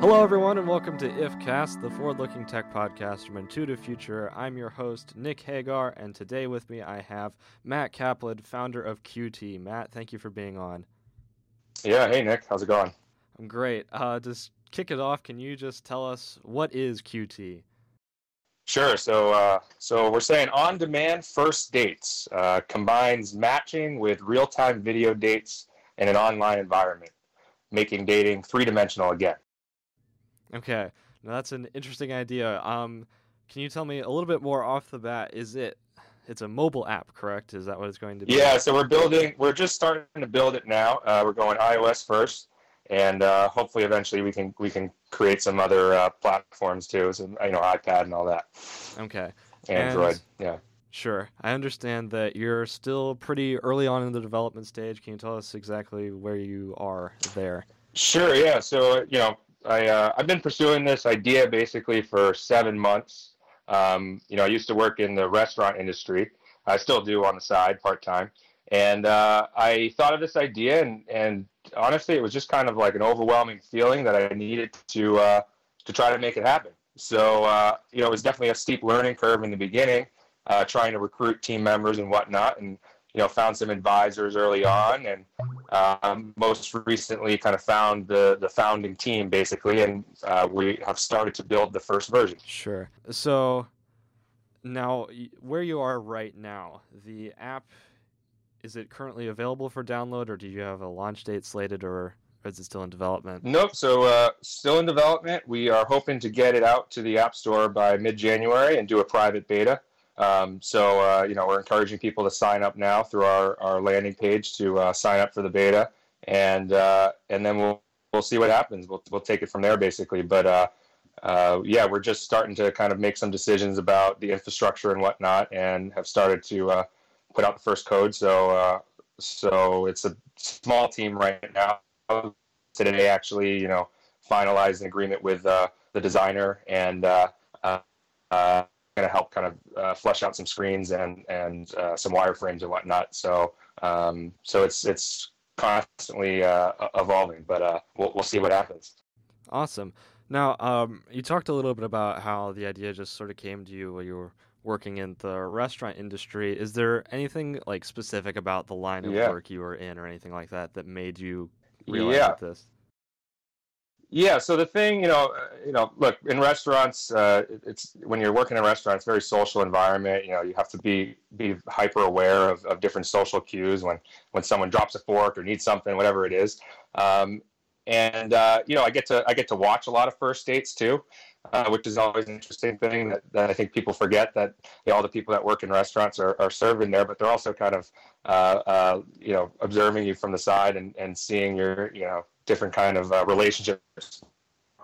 Hello, everyone, and welcome to IFCast, the forward looking tech podcast from Intuitive Future. I'm your host, Nick Hagar, and today with me I have Matt Kaplan, founder of Qt. Matt, thank you for being on. Yeah, hey, Nick, how's it going? I'm great. Uh, just kick it off, can you just tell us what is Qt? Sure. So, uh, so we're saying on-demand first dates uh, combines matching with real-time video dates in an online environment, making dating three-dimensional again. Okay, now that's an interesting idea. Um, can you tell me a little bit more off the bat? Is it it's a mobile app, correct? Is that what it's going to be? Yeah. So we're building. We're just starting to build it now. Uh, we're going iOS first, and uh, hopefully eventually we can we can create some other uh, platforms too, so you know iPad and all that. Okay. Android. And, yeah. Sure. I understand that you're still pretty early on in the development stage. Can you tell us exactly where you are there? Sure. Yeah. So you know I uh, I've been pursuing this idea basically for seven months. Um, you know, I used to work in the restaurant industry. I still do on the side, part time. And uh, I thought of this idea, and, and honestly, it was just kind of like an overwhelming feeling that I needed to uh, to try to make it happen. So uh, you know, it was definitely a steep learning curve in the beginning, uh, trying to recruit team members and whatnot. And you know, found some advisors early on, and um, most recently, kind of found the the founding team basically, and uh, we have started to build the first version. Sure. So now, where you are right now, the app is it currently available for download, or do you have a launch date slated, or is it still in development? Nope. So uh, still in development. We are hoping to get it out to the App Store by mid-January and do a private beta. Um, so uh, you know we're encouraging people to sign up now through our, our landing page to uh, sign up for the beta, and uh, and then we'll we'll see what happens. We'll we'll take it from there basically. But uh, uh, yeah, we're just starting to kind of make some decisions about the infrastructure and whatnot, and have started to uh, put out the first code. So so it's a small team right now. Today, actually, you know, finalized an agreement with the designer and to help kind of uh, flesh out some screens and and uh, some wireframes and whatnot. So um, so it's it's constantly uh, evolving, but uh, we'll we'll see what happens. Awesome. Now, um, you talked a little bit about how the idea just sort of came to you while you were working in the restaurant industry. Is there anything like specific about the line of yeah. work you were in, or anything like that, that made you realize yeah. this? Yeah. So the thing, you know, uh, you know, look in restaurants, uh, it's when you're working in a restaurant, it's very social environment. You know, you have to be be hyper aware of, of different social cues when when someone drops a fork or needs something, whatever it is. Um, and uh, you know, I get to I get to watch a lot of first dates too, uh, which is always an interesting thing that, that I think people forget that you know, all the people that work in restaurants are, are serving there, but they're also kind of uh, uh, you know observing you from the side and, and seeing your you know different kind of uh, relationships.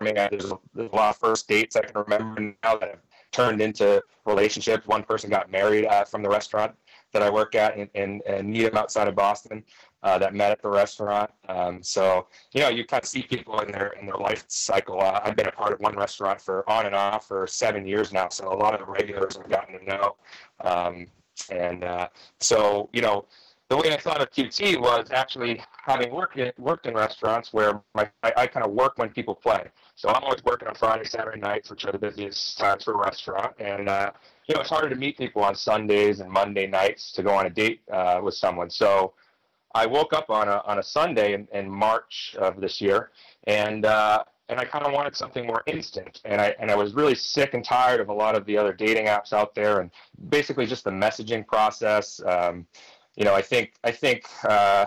I mean, there's a, there's a, lot of first dates I can remember now that have turned into relationships. One person got married uh, from the restaurant that I work at in, in, in Needham outside of Boston uh, that met at the restaurant. Um, so, you know, you kind of see people in their in their life cycle. Uh, I've been a part of one restaurant for on and off for seven years now. So a lot of the regulars I've gotten to know. Um, and uh, so, you know, the way I thought of Qt was actually having worked in, worked in restaurants where my, I, I kind of work when people play. So I'm always working on Friday, Saturday nights, which are the busiest times for a restaurant. And, uh, you know, it's harder to meet people on Sundays and Monday nights to go on a date uh, with someone. So I woke up on a, on a Sunday in, in March of this year and, uh, and I kind of wanted something more instant. And I, and I was really sick and tired of a lot of the other dating apps out there and basically just the messaging process. Um, you know, I think I think uh,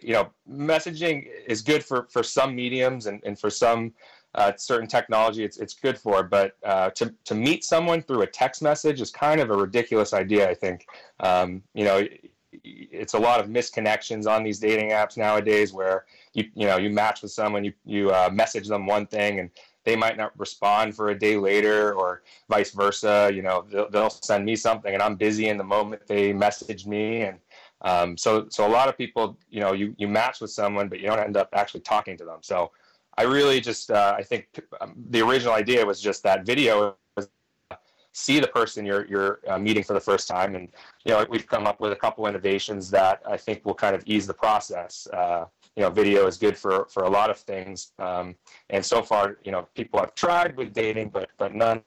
you know messaging is good for for some mediums and, and for some uh, certain technology it's it's good for. But uh, to to meet someone through a text message is kind of a ridiculous idea. I think um, you know it's a lot of misconnections on these dating apps nowadays where you you know you match with someone you you uh, message them one thing and they might not respond for a day later or vice versa you know they'll, they'll send me something and i'm busy in the moment they message me and um, so so a lot of people you know you, you match with someone but you don't end up actually talking to them. So i really just uh, i think um, the original idea was just that video see the person you're you're uh, meeting for the first time and you know we've come up with a couple innovations that i think will kind of ease the process uh, you know video is good for for a lot of things. Um, and so far, you know, people have tried with dating, but but none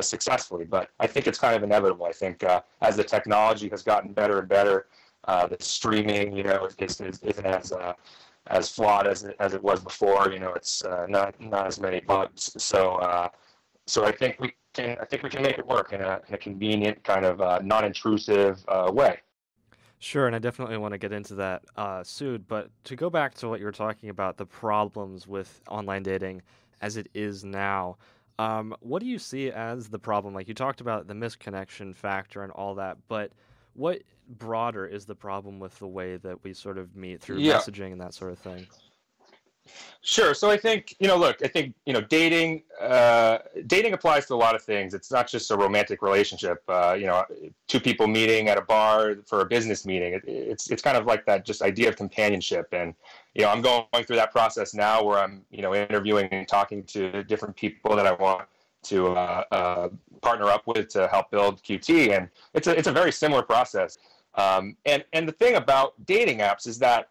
successfully. But I think it's kind of inevitable. I think uh, as the technology has gotten better and better, uh, the streaming, you know, is, is, isn't as uh, as flawed as it, as it was before. You know, it's uh, not not as many bugs. So uh, so I think we can I think we can make it work in a in a convenient kind of uh, non-intrusive way. Sure, and I definitely want to get into that uh, soon. But to go back to what you were talking about, the problems with online dating as it is now, um, what do you see as the problem? Like you talked about the misconnection factor and all that, but what broader is the problem with the way that we sort of meet through yeah. messaging and that sort of thing? Sure. So I think you know, look, I think you know, dating uh, dating applies to a lot of things. It's not just a romantic relationship. Uh, you know, two people meeting at a bar for a business meeting. It, it's it's kind of like that just idea of companionship. And you know, I'm going through that process now where I'm you know interviewing and talking to different people that I want to uh, uh partner up with to help build QT. And it's a it's a very similar process. Um, and and the thing about dating apps is that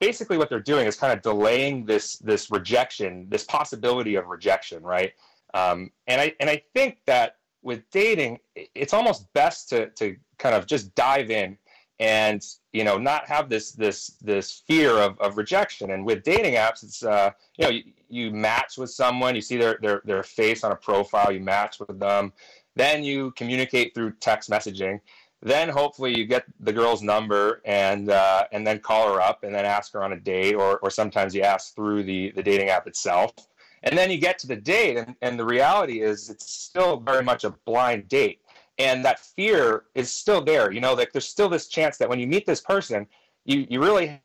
basically what they're doing is kind of delaying this this rejection, this possibility of rejection, right? Um, and I and I think that with dating, it's almost best to to kind of just dive in and you know not have this this this fear of, of rejection. And with dating apps, it's uh, you know you, you match with someone, you see their their their face on a profile, you match with them, then you communicate through text messaging then hopefully you get the girl's number and uh, and then call her up and then ask her on a date or, or sometimes you ask through the, the dating app itself. And then you get to the date and, and the reality is it's still very much a blind date. And that fear is still there you know like there's still this chance that when you meet this person you, you really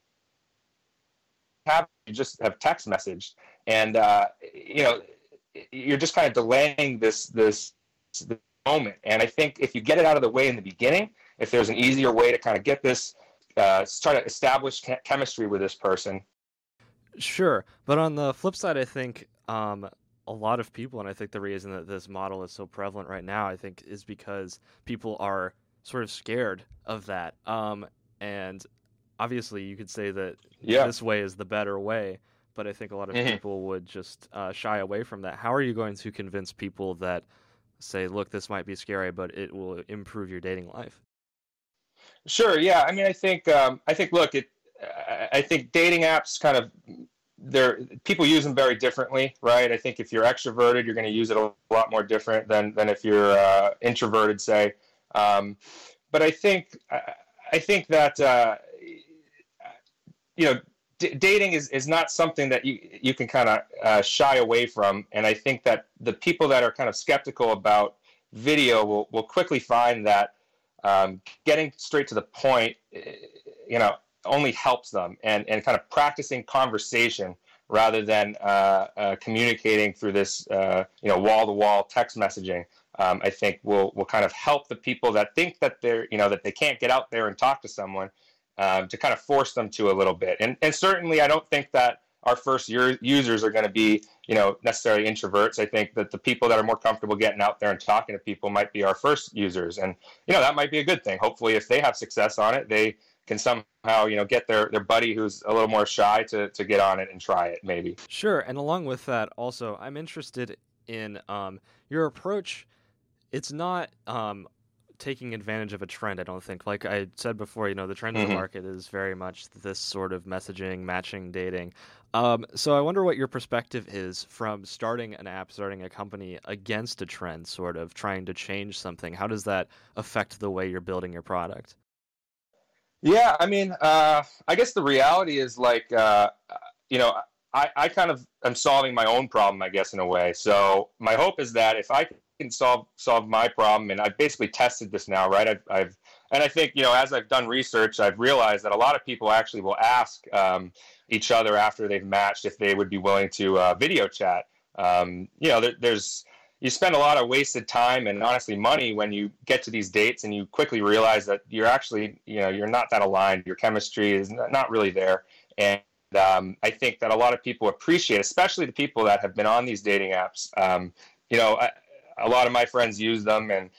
have you just have text messaged. And uh, you know you're just kind of delaying this this, this moment. And I think if you get it out of the way in the beginning, if there's an easier way to kind of get this, uh, try to establish chemistry with this person. Sure. But on the flip side, I think um, a lot of people, and I think the reason that this model is so prevalent right now, I think, is because people are sort of scared of that. Um, and obviously, you could say that yeah. this way is the better way, but I think a lot of mm-hmm. people would just uh, shy away from that. How are you going to convince people that say, look, this might be scary, but it will improve your dating life? Sure. Yeah. I mean, I think um, I think look, it. I think dating apps kind of they're people use them very differently, right? I think if you're extroverted, you're going to use it a lot more different than than if you're uh, introverted, say. Um, but I think I think that uh, you know d- dating is, is not something that you you can kind of uh, shy away from. And I think that the people that are kind of skeptical about video will, will quickly find that um, getting straight to the point, you know, only helps them and, and kind of practicing conversation rather than uh, uh, communicating through this, uh, you know, wall-to-wall text messaging. Um, I think will will kind of help the people that think that they're, you know, that they can't get out there and talk to someone um, to kind of force them to a little bit. And, and certainly, I don't think that our first year users are going to be, you know, necessarily introverts. I think that the people that are more comfortable getting out there and talking to people might be our first users, and you know that might be a good thing. Hopefully, if they have success on it, they can somehow you know get their their buddy who's a little more shy to to get on it and try it maybe. Sure, and along with that, also I'm interested in um, your approach. It's not um, taking advantage of a trend. I don't think. Like I said before, you know, the trend mm-hmm. of the market is very much this sort of messaging, matching, dating. Um, so I wonder what your perspective is from starting an app, starting a company against a trend, sort of trying to change something. How does that affect the way you're building your product? Yeah, I mean, uh, I guess the reality is like, uh, you know, I, I kind of am solving my own problem, I guess, in a way. So my hope is that if I can solve solve my problem. And I've basically tested this now, right? I've, I've and I think you know as I've done research, I've realized that a lot of people actually will ask um, each other after they've matched if they would be willing to uh, video chat. Um, you know, there, there's you spend a lot of wasted time and honestly money when you get to these dates and you quickly realize that you're actually you know you're not that aligned. Your chemistry is not really there, and um, I think that a lot of people appreciate, especially the people that have been on these dating apps. Um, you know, I, a lot of my friends use them, and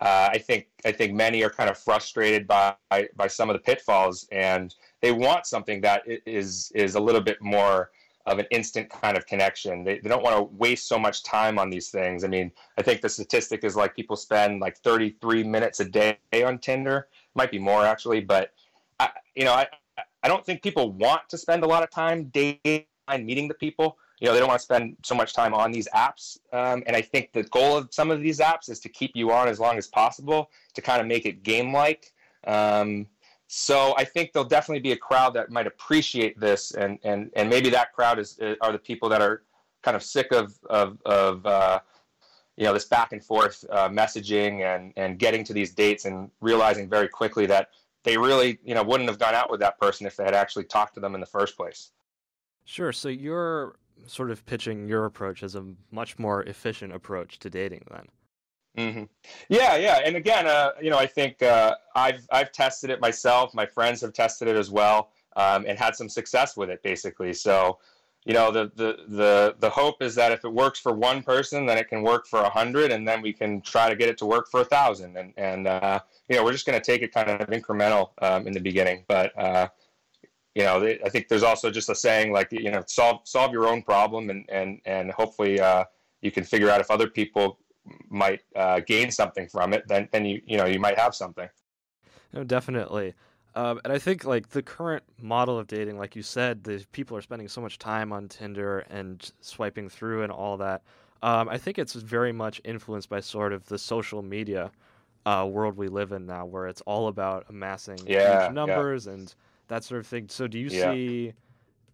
uh, I think I think many are kind of frustrated by by some of the pitfalls, and they want something that is is a little bit more of an instant kind of connection. They, they don't want to waste so much time on these things. I mean, I think the statistic is like people spend like 33 minutes a day on Tinder. Might be more actually, but I, you know, I I don't think people want to spend a lot of time dating and meeting the people. You know, they don't want to spend so much time on these apps. Um, and I think the goal of some of these apps is to keep you on as long as possible to kind of make it game like. Um, so I think there'll definitely be a crowd that might appreciate this, and and and maybe that crowd is are the people that are kind of sick of of of uh, you know this back and forth uh, messaging and and getting to these dates and realizing very quickly that they really you know wouldn't have gone out with that person if they had actually talked to them in the first place. Sure. So you're sort of pitching your approach as a much more efficient approach to dating then. Mm-hmm. Yeah, yeah, and again, uh, you know, I think uh, I've I've tested it myself. My friends have tested it as well, um, and had some success with it, basically. So, you know, the the the the hope is that if it works for one person, then it can work for a hundred, and then we can try to get it to work for a thousand. And and uh, you know, we're just going to take it kind of incremental um, in the beginning, but. You know, I think there's also just a saying like, you know, solve solve your own problem, and and and hopefully uh, you can figure out if other people might uh, gain something from it, then then you you know you might have something. No, definitely. Um, and I think like the current model of dating, like you said, the people are spending so much time on Tinder and swiping through and all that. Um, I think it's very much influenced by sort of the social media uh, world we live in now, where it's all about amassing yeah, huge numbers yeah. and that sort of thing. So, do you yeah. see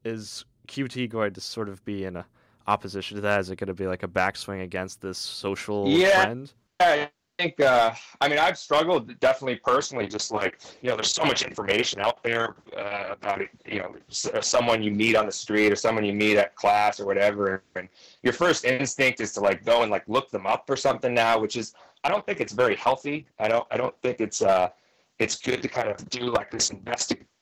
is QT going to sort of be in a opposition to that? Is it going to be like a backswing against this social trend? yeah, trend? I think. Uh, I mean, I've struggled definitely personally. Just like you know, there's so much information out there uh, about it. You know, uh, someone you meet on the street or someone you meet at class or whatever, and your first instinct is to like go and like look them up or something now, which is I don't think it's very healthy. I don't. I don't think it's. Uh, it's good to kind of do like this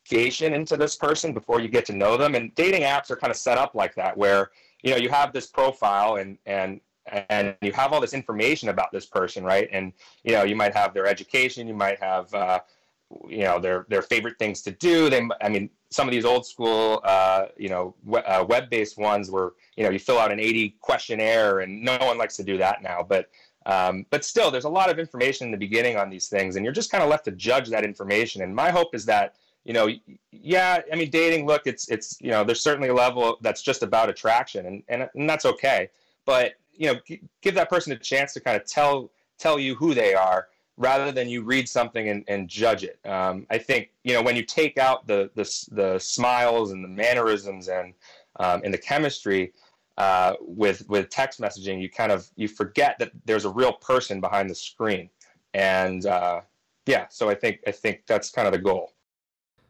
investigation into this person before you get to know them. And dating apps are kind of set up like that, where you know you have this profile and and and you have all this information about this person right? And you know you might have their education you might have uh, you know their their favorite things to do. They i mean some of these old school uh, you know uh, web-based ones where you know you fill out an 80 questionnaire and no one likes to do that now. But um, but still there's a lot of information in the beginning on these things and you're just kind of left to judge that information. And my hope is that you know, yeah, I mean, dating, look, it's, it's, you know, there's certainly a level that's just about attraction and, and, and that's okay. But, you know, g- give that person a chance to kind of tell, tell you who they are rather than you read something and, and judge it. Um, I think, you know, when you take out the, the, the smiles and the mannerisms and, um, and the chemistry, uh, with, with text messaging, you kind of, you forget that there's a real person behind the screen. And, uh, yeah, so I think, I think that's kind of the goal.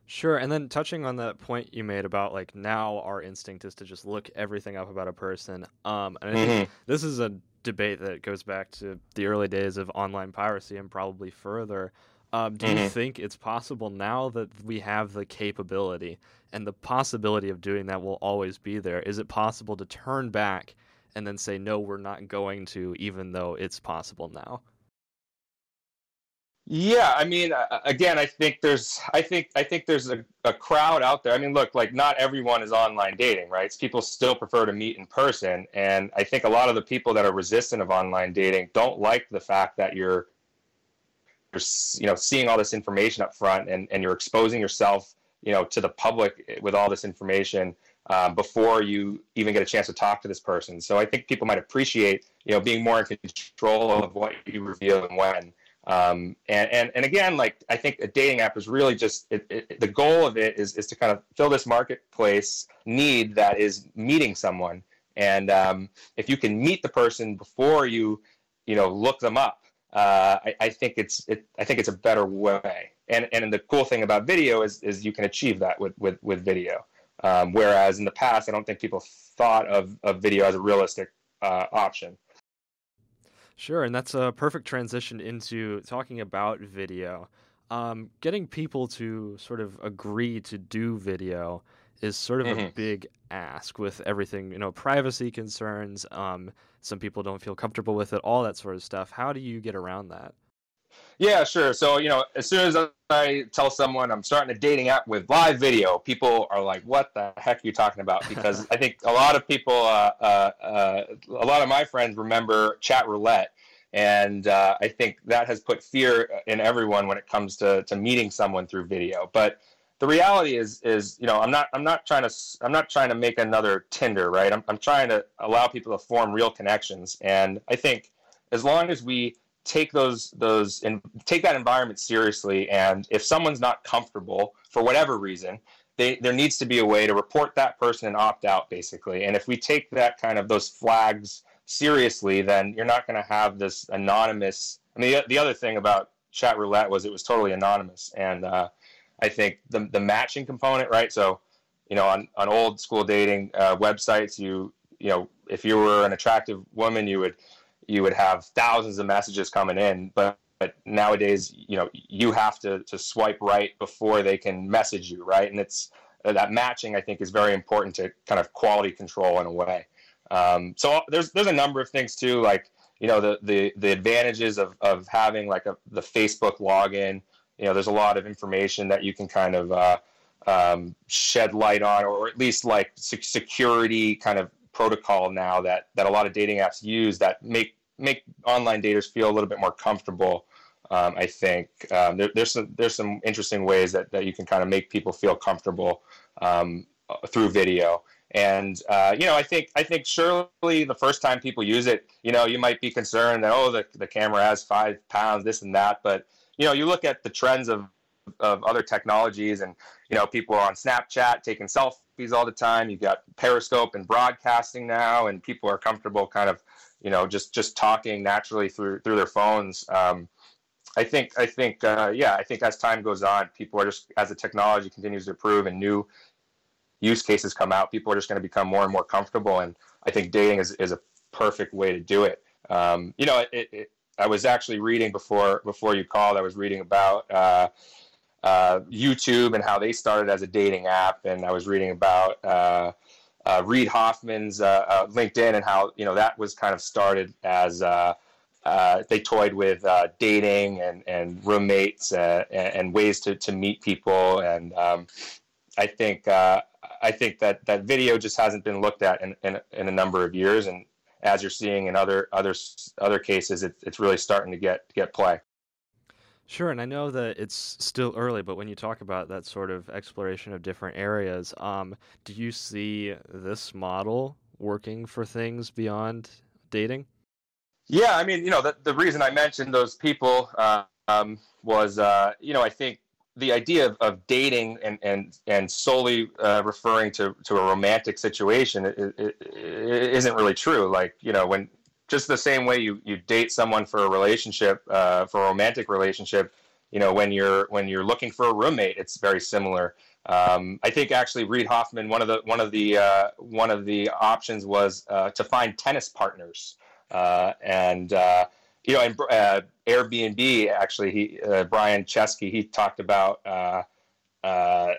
Sure, and then touching on that point you made about like now our instinct is to just look everything up about a person. Um, and mm-hmm. this is a debate that goes back to the early days of online piracy and probably further. Um, do mm-hmm. you think it's possible now that we have the capability and the possibility of doing that will always be there? Is it possible to turn back and then say no, we're not going to, even though it's possible now? Yeah, I mean, again, I think there's, I think, I think there's a, a crowd out there. I mean, look, like not everyone is online dating, right? People still prefer to meet in person, and I think a lot of the people that are resistant of online dating don't like the fact that you're, you're, you know, seeing all this information up front, and and you're exposing yourself, you know, to the public with all this information um, before you even get a chance to talk to this person. So I think people might appreciate, you know, being more in control of what you reveal and when. Um, and, and, and again, like I think a dating app is really just it, it, the goal of it is, is to kind of fill this marketplace need that is meeting someone. And um, if you can meet the person before you, you know, look them up, uh, I, I, think it's it, I think it's a better way. And and the cool thing about video is is you can achieve that with with with video. Um, whereas in the past, I don't think people thought of, of video as a realistic uh, option. Sure, and that's a perfect transition into talking about video. Um, getting people to sort of agree to do video is sort of mm-hmm. a big ask with everything, you know, privacy concerns. Um, some people don't feel comfortable with it, all that sort of stuff. How do you get around that? Yeah, sure. So, you know, as soon as I tell someone I'm starting a dating app with live video, people are like, what the heck are you talking about? Because I think a lot of people, uh, uh, uh, a lot of my friends remember Chatroulette. And uh, I think that has put fear in everyone when it comes to, to meeting someone through video. But the reality is, is you know, I'm not, I'm not trying to, I'm not trying to make another Tinder, right? I'm, I'm trying to allow people to form real connections. And I think as long as we take those those and take that environment seriously and if someone's not comfortable for whatever reason they, there needs to be a way to report that person and opt out basically. And if we take that kind of those flags seriously then you're not going to have this anonymous i mean the, the other thing about Chatroulette was it was totally anonymous and uh, i think the, the matching component right? So you know on, on old school dating uh, websites you you know if you were an attractive woman you would you would have thousands of messages coming in, but but nowadays, you know, you have to to swipe right before they can message you, right? And it's uh, that matching. I think is very important to kind of quality control in a way. Um, so there's there's a number of things too, like you know the the the advantages of of having like a the Facebook login. You know, there's a lot of information that you can kind of uh, um, shed light on, or at least like security kind of protocol now that that a lot of dating apps use that make make online daters feel a little bit more comfortable. Um, I think um, there, there's some there's some interesting ways that, that you can kind of make people feel comfortable um, through video. And uh, you know, I think I think surely the first time people use it, you know, you might be concerned that oh, the the camera has five pounds, this and that. But you know, you look at the trends of of other technologies, and you know, people are on Snapchat taking selfies all the time. You've got Periscope and broadcasting now, and people are comfortable kind of, you know, just just talking naturally through through their phones. Um, I think I think uh, yeah, I think as time goes on, people are just as the technology continues to improve and new use cases come out, people are just going to become more and more comfortable. And I think dating is is a perfect way to do it. Um, you know, it, it, I was actually reading before before you called. I was reading about. Uh, uh, YouTube and how they started as a dating app, and I was reading about uh, uh, Reid Hoffman's uh, uh, LinkedIn and how you know that was kind of started as uh, they toyed with dating and and roommates and, and, ways to, to meet people, and um, I think I think that that video just hasn't been looked at in, in, in a number of years, and as you're seeing in other other other cases, it, it's really starting to get get play. Sure, and I know that it's still early, but when you talk about that sort of exploration of different areas, um, do you see this model working for things beyond dating? Yeah, I mean, you know, the, the reason I mentioned those people uh, um, was, uh, you know, I think the idea of, of dating and, and, and solely uh, referring to, to a romantic situation is isn't really true. Like, you know, when just the same way you, you date someone for a relationship, uh, for a romantic relationship, you know, when you're when you're looking for a roommate, it's very similar. Um, I think actually Reid Hoffman, one of the one of the uh, one of the options was uh, to find tennis partners, uh, and uh, you know, and uh, Airbnb actually, he Brian Chesky, he talked about.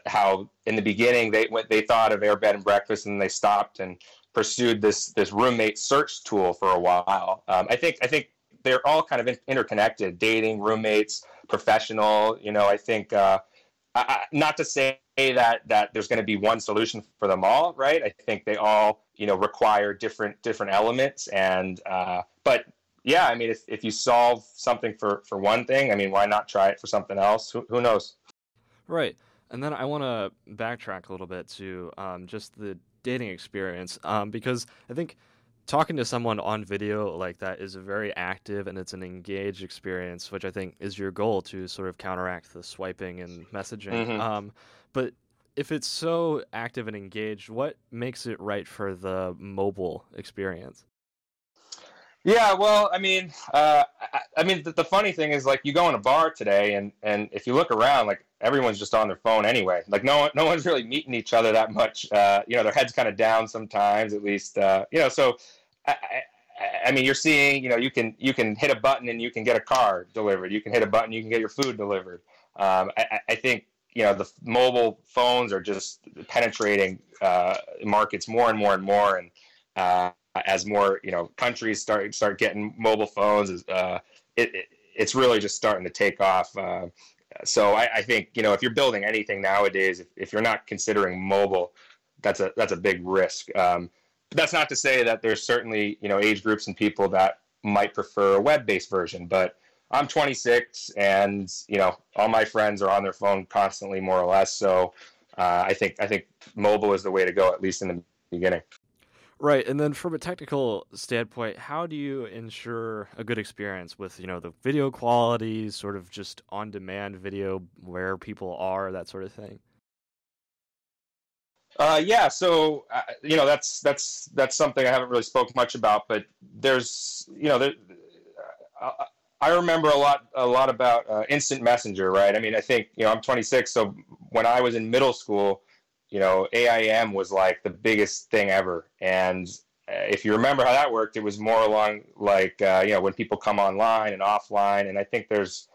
how in the beginning they went, they thought of Airbed and breakfast and they stopped and pursued this this roommate search tool for a while. Um, I think I think they're all kind of in, interconnected: dating, roommates, professional. You know, I think uh, I, not to say that that there's going to be one solution for them all, right? I think they all you know require different different elements, and uh, but yeah, I mean, if, if you solve something for for one thing, I mean, why not try it for something else? Who, who knows? Right. And then I want to backtrack a little bit to um, just the dating experience um, because I think talking to someone on video like that is a very active and it's an engaged experience, which I think is your goal to sort of counteract the swiping and messaging. Mm-hmm. Um, but if it's so active and engaged, what makes it right for the mobile experience? Yeah, well, I mean, uh, I, I, mean, the, the, funny thing is, like, you go in a bar today, and and if you look around, like, everyone's just on their phone anyway. Like, no no one's really meeting each other that much. Uh, you know, their heads kind of down sometimes, at least. Uh, you know, so I, I, I, mean, you're seeing, you know, you can you can hit a button and you can get a car delivered. You can hit a button, you can get your food delivered. Um, I, I think you know the mobile phones are just penetrating uh, markets more and more and more, and uh, as more you know countries start start getting mobile phones, uh, it, it, it's really just starting to take off. So I, I, think you know if you're building anything nowadays, if, if, you're not considering mobile, that's a that's a big risk. Um, but that's not to say that there's certainly you know age groups and people that might prefer a web-based version. But I'm 26, and you know all my friends are on their phone constantly, more or less. So uh, I think I think mobile is the way to go, at least in the beginning. Right, and then from a technical standpoint, how do you ensure a good experience with you know the video quality, sort of just on-demand video where people are, that sort of thing? Uh, yeah, so uh, you know that's that's that's something I haven't really spoke much about, but there's you know there, uh, I remember a lot a lot about uh, instant messenger, right? I mean, I think you know I'm 26, so when I was in middle school, you know, AIM was like the biggest thing ever. And uh, if you remember how that worked, it was more along like uh, you know when people come online and offline. And I think there's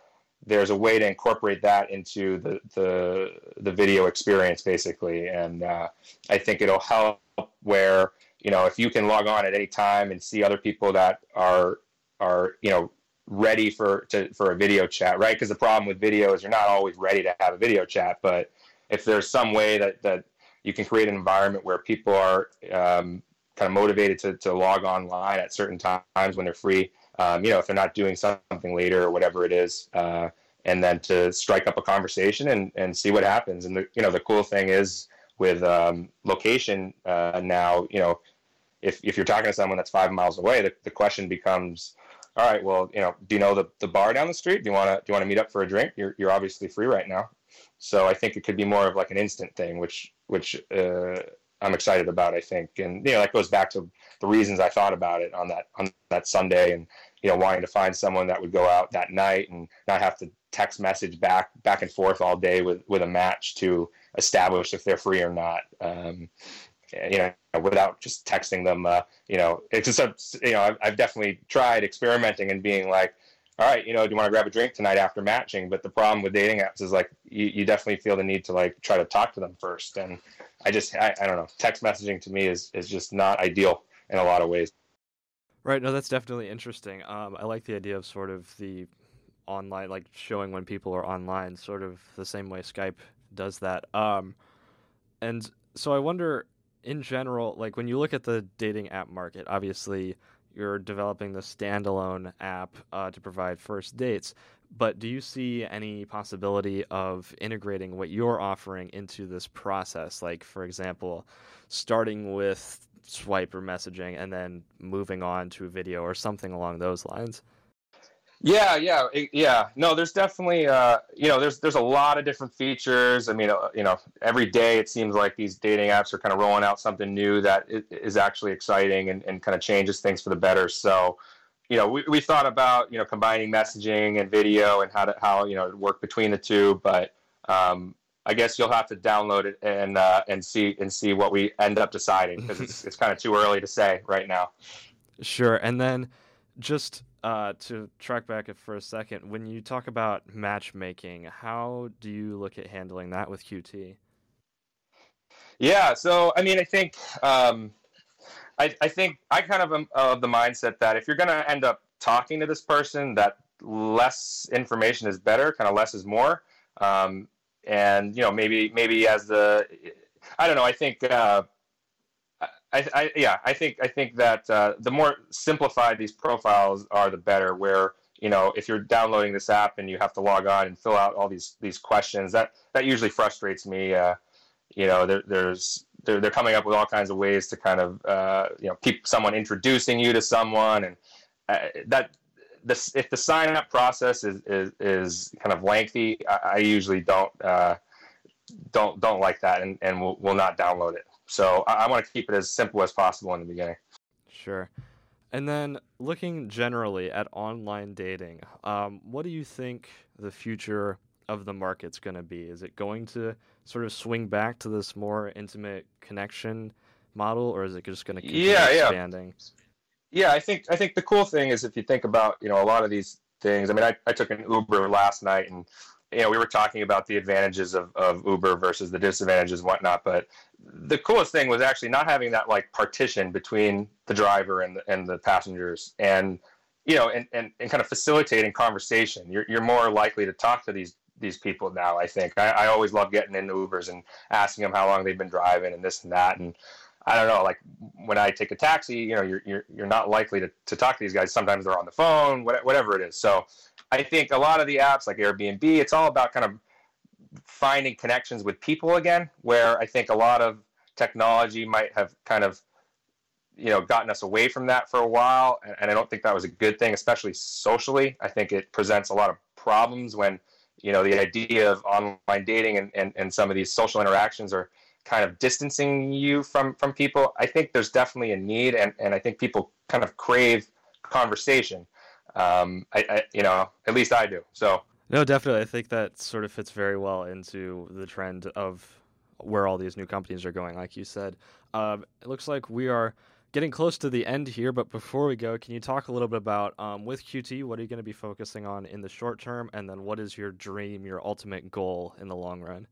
there's a way to incorporate that into the the, the video experience basically. And uh, I think it'll help where you know if you can log on at any time and see other people that are are you know ready for to for a video chat, right? Because the problem with video is you're not always ready to have a video chat, but if there's some way that that you can create an environment where people are um, kind of motivated to, to log online at certain times when they're free, um, you know, if they're not doing something later or whatever it is, uh, and then to strike up a conversation and, and see what happens. And the, you know, the cool thing is with um, location uh, now, you know, if, if you're talking to someone that's five miles away, the, the question becomes, all right, well, you know, do you know the, the bar down the street? Do you want to, do you want to meet up for a drink? You're, you're obviously free right now. So I think it could be more of like an instant thing, which which uh, I'm excited about. I think, and you know, that goes back to the reasons I thought about it on that on that Sunday, and you know, wanting to find someone that would go out that night and not have to text message back back and forth all day with with a match to establish if they're free or not. Um, you know, without just texting them. Uh, you know, it's just you know, I've, I've definitely tried experimenting and being like, all right, you know, do you want to grab a drink tonight after matching? But the problem with dating apps is like you, you definitely feel the need to like try to talk to them first. And I just I, I don't know. Text messaging to me is is just not ideal in a lot of ways. Right. No, that's definitely interesting. Um, I like the idea of sort of the online, like showing when people are online, sort of the same way Skype does that. Um, and so I wonder, in general, like when you look at the dating app market, obviously you're developing the standalone app uh, to provide first dates. But do you see any possibility of integrating what you're offering into this process? Like, for example, starting with swipe or messaging and then moving on to video or something along those lines? Yeah, yeah, yeah. No, there's definitely, uh, you know, there's there's a lot of different features. I mean, uh, you know, every day it seems like these dating apps are kind of rolling out something new that is actually exciting and, and kind of changes things for the better. So, you know, we, we thought about you know combining messaging and video and how to how you know work between the two, but um, I guess you'll have to download it and uh, and see and see what we end up deciding because it's it's kind of too early to say right now. Sure, and then just uh, to track back for a second, when you talk about matchmaking, how do you look at handling that with Qt? Yeah, so I mean, I think um, I, I think I kind of am of the mindset that if you're going to end up talking to this person, that less information is better, kind of less is more. Um, and you know, maybe maybe as the I don't know, I think uh, I, I, yeah, I think I think that uh, the more simplified these profiles are, the better. Where you know, if you're downloading this app and you have to log on and fill out all these these questions, that that usually frustrates me. Uh, you know, there, there's they're, they're coming up with all kinds of ways to kind of uh, you know keep someone introducing you to someone, and uh, that this if the sign up process is, is is kind of lengthy, I, I usually don't uh, don't don't like that, and and will will not download it. So I, I want to keep it as simple as possible in the beginning. Sure. And then looking generally at online dating, um, what do you think the future of the market's going to be? Is it going to sort of swing back to this more intimate connection model, or is it just going to keep yeah, expanding? Yeah. yeah, I think I think the cool thing is if you think about you know a lot of these things. I mean, I, I took an Uber last night and you know, we were talking about the advantages of, of Uber versus the disadvantages and whatnot, but the coolest thing was actually not having that like partition between the driver and the, and the passengers and you know, and, and, and kind of facilitating conversation. You're, you're more likely to talk to these these people now. I think I, I always love getting into Ubers and asking them how long they've been driving and this and that. And I don't know, like when I take a taxi, you know, you're you're, you're not likely to, to talk to these guys. Sometimes they're on the phone, whatever it is. So I think a lot of the apps like Airbnb, it's all about kind of finding connections with people again. Where I think a lot of technology might have kind of you know gotten us away from that for a while and i don't think that was a good thing especially socially. I think it presents a lot of problems when you know the idea of online dating and, and, and some of these social interactions are kind of distancing you from from people. I think there's definitely a need and, and i think people kind of crave conversation. Um, I, I you know at least i do. So no definitely i think that sort of fits very well into the trend of where all these new companies are going like you said um, it looks like we are getting close to the end here, but before we go, can you talk a little bit about um, with Qt, what are you going to be focusing on in the short term, and then what is your dream, your ultimate goal in the long run?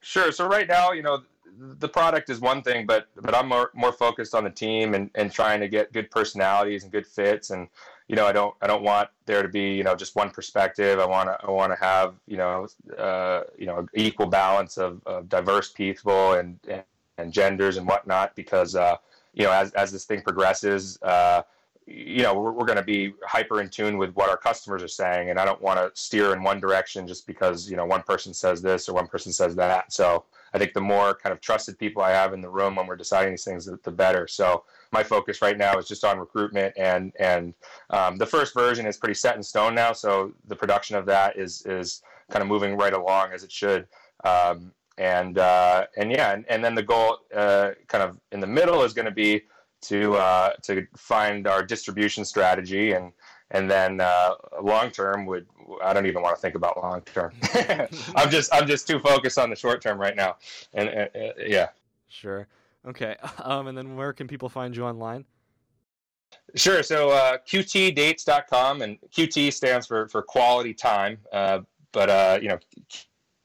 Sure. So right now, you know, the product is one thing, but but I'm more more focused on the team and, and trying to get good personalities and good fits. And you know, I don't I don't want there to be you know just one perspective. I want to I want to have you know uh, you know equal balance of, of diverse people and, and, and genders and whatnot because uh, you know, as, as this thing progresses, uh, you know, we're, we're going to be hyper in tune with what our customers are saying. And I don't want to steer in one direction just because, you know, one person says this or one person says that. So I think the more kind of trusted people I have in the room when we're deciding these things, the, better. So my focus right now is just on recruitment and, and um, the first version is pretty set in stone now. So the production of that is, is kind of moving right along as it should. Um, and uh, and yeah, and, and then the goal, uh, kind of in the middle, is going to be to uh, to find our distribution strategy, and and then uh, long term would I don't even want to think about long term. I'm just I'm just too focused on the short term right now, and uh, yeah. Sure. Okay. Um, and then where can people find you online? Sure. So uh, qtdates.com, and QT stands for for quality time. Uh, but uh, you know,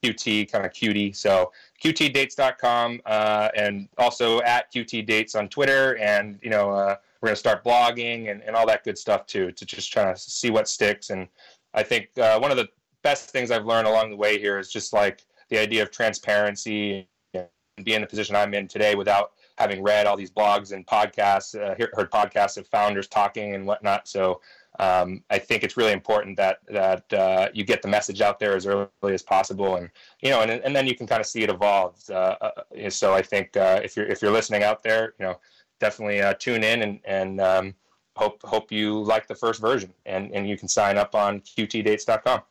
QT kind of cutie. So qtdates.com uh, and also at qtdates on Twitter. And, you know, uh, we're going to start blogging and, and all that good stuff too, to just try to see what sticks. And I think uh, one of the best things I've learned along the way here is just like the idea of transparency and be in the position I'm in today without having read all these blogs and podcasts, uh, heard podcasts of founders talking and whatnot. So um, I think it's really important that that uh, you get the message out there as early as possible, and you know, and and then you can kind of see it evolve. Uh, uh, so I think uh, if you're if you're listening out there, you know, definitely uh, tune in and and um, hope hope you like the first version, and and you can sign up on qtdates.com.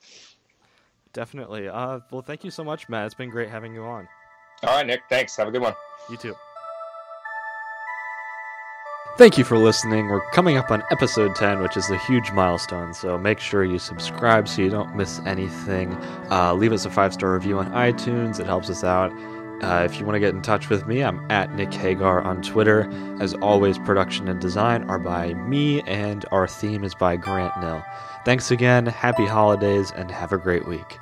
Definitely. Uh, well, thank you so much, Matt. It's been great having you on. All right, Nick. Thanks. Have a good one. You too. Thank you for listening. We're coming up on episode 10, which is a huge milestone, so make sure you subscribe so you don't miss anything. Uh, leave us a five star review on iTunes, it helps us out. Uh, if you want to get in touch with me, I'm at Nick Hagar on Twitter. As always, production and design are by me, and our theme is by Grant Nill. Thanks again, happy holidays, and have a great week.